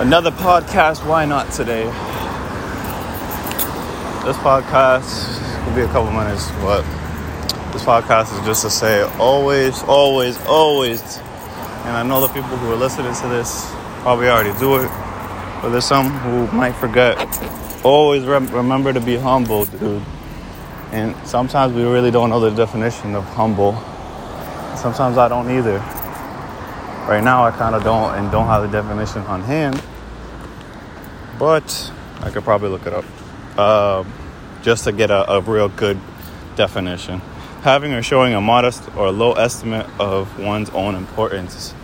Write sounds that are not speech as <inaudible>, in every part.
Another podcast, why not today? This podcast will be a couple minutes, but this podcast is just to say always, always, always. And I know the people who are listening to this probably already do it, but there's some who might forget. Always rem- remember to be humble, dude. And sometimes we really don't know the definition of humble. Sometimes I don't either. Right now, I kind of don't and don't have the definition on hand, but I could probably look it up uh, just to get a, a real good definition. Having or showing a modest or low estimate of one's own importance.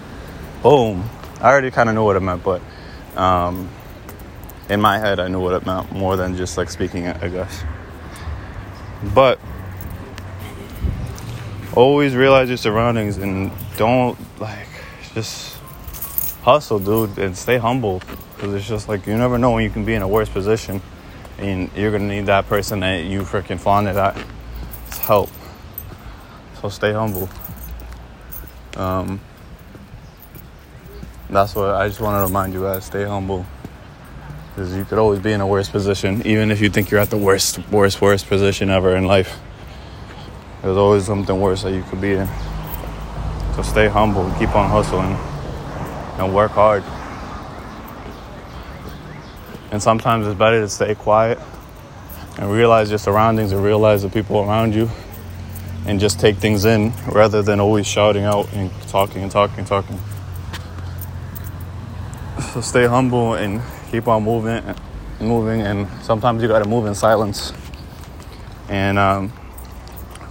Boom. I already kind of knew what it meant, but um, in my head, I knew what it meant more than just like speaking it, I guess. But always realize your surroundings and don't like just hustle, dude, and stay humble. Because it's just like you never know when you can be in a worse position, and you're gonna need that person that you freaking flaunted at to help. So stay humble. Um, that's what I just want to remind you guys: stay humble, because you could always be in a worse position, even if you think you're at the worst, worst, worst position ever in life. There's always something worse that you could be in. So stay humble, keep on hustling, and work hard. And sometimes it's better to stay quiet and realize your surroundings and realize the people around you and just take things in rather than always shouting out and talking and talking and talking. So stay humble and keep on moving, moving, and sometimes you gotta move in silence. And um,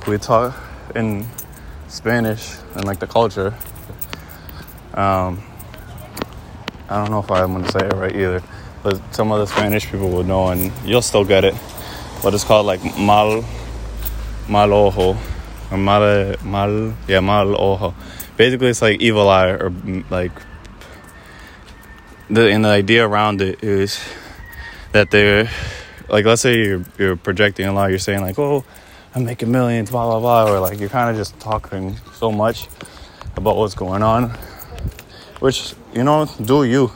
we talk in Spanish and like the culture. Um, I don't know if I'm gonna say it right either, but some other Spanish people will know, and you'll still get it. But it's called like mal, mal ojo, or mal, mal, yeah, mal ojo. Basically, it's like evil eye, or mm, like the and the idea around it is that they're like, let's say you're you're projecting a lot, you're saying like, oh I'm making millions, blah, blah, blah. Or like you're kind of just talking so much about what's going on, which, you know, do you.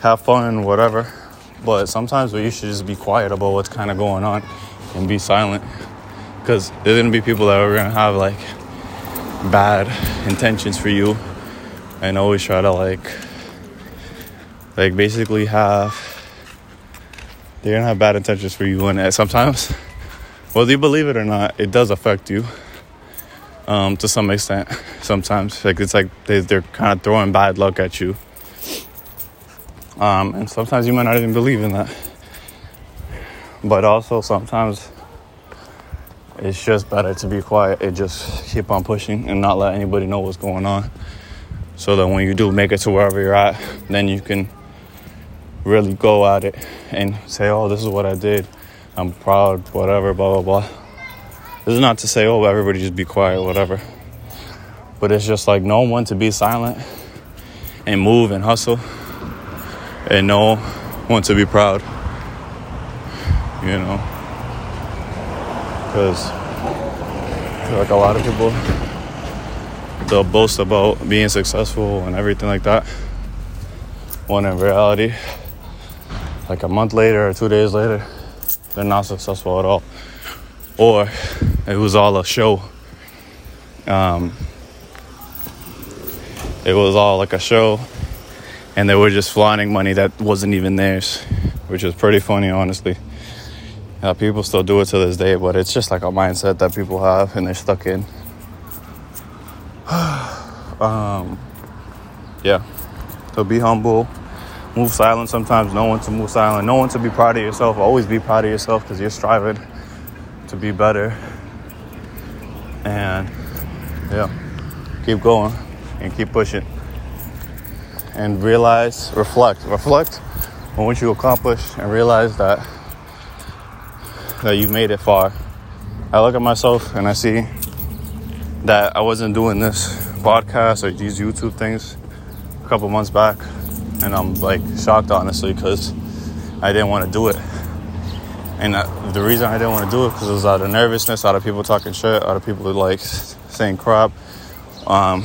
Have fun, whatever. But sometimes you should just be quiet about what's kind of going on and be silent. Because there's going to be people that are going to have like bad intentions for you and always try to like, like basically have, they're going to have bad intentions for you. And uh, sometimes, <laughs> whether you believe it or not, it does affect you um, to some extent. <laughs> Sometimes, like it's like they, they're kind of throwing bad luck at you, um, and sometimes you might not even believe in that. But also sometimes it's just better to be quiet and just keep on pushing and not let anybody know what's going on. So that when you do make it to wherever you're at, then you can really go at it and say, "Oh, this is what I did." I'm proud, whatever, blah, blah, blah. This is not to say, oh, everybody just be quiet, whatever. But it's just like know when to be silent and move and hustle and know when to be proud, you know? Because like a lot of people, they'll boast about being successful and everything like that. When in reality, like a month later or two days later, they're not successful at all. Or it was all a show. Um, it was all like a show, and they were just flaunting money that wasn't even theirs, which was pretty funny, honestly. Uh, people still do it to this day, but it's just like a mindset that people have and they're stuck in. <sighs> um, yeah. So be humble, move silent sometimes, No one to move silent, No one to be proud of yourself. Always be proud of yourself because you're striving to be better. And yeah, keep going and keep pushing. And realize, reflect, reflect on what you accomplished and realize that that you've made it far. I look at myself and I see that I wasn't doing this podcast or these YouTube things a couple months back and I'm like shocked honestly because I didn't want to do it. And uh, the reason I didn't want to do it because it was out of nervousness, out of people talking shit, out of people like saying crap, um,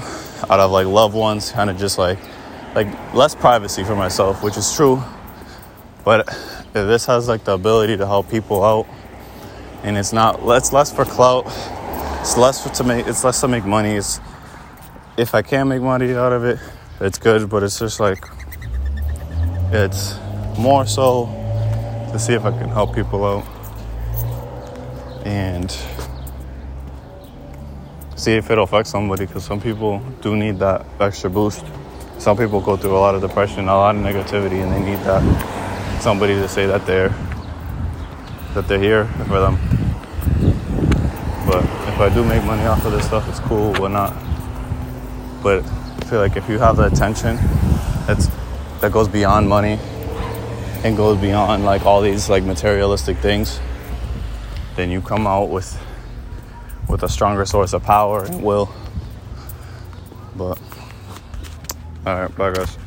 out of like loved ones, kind of just like like less privacy for myself, which is true. But this has like the ability to help people out, and it's not it's less for clout, it's less for, to make it's less to make money. It's if I can make money out of it, it's good. But it's just like it's more so to see if I can help people out and see if it'll affect somebody because some people do need that extra boost. Some people go through a lot of depression, a lot of negativity, and they need that somebody to say that they're that they're here for them. But if I do make money off of this stuff, it's cool, whatnot. But I feel like if you have the attention that's that goes beyond money and goes beyond like all these like materialistic things, then you come out with with a stronger source of power and will. But all right, bye guys.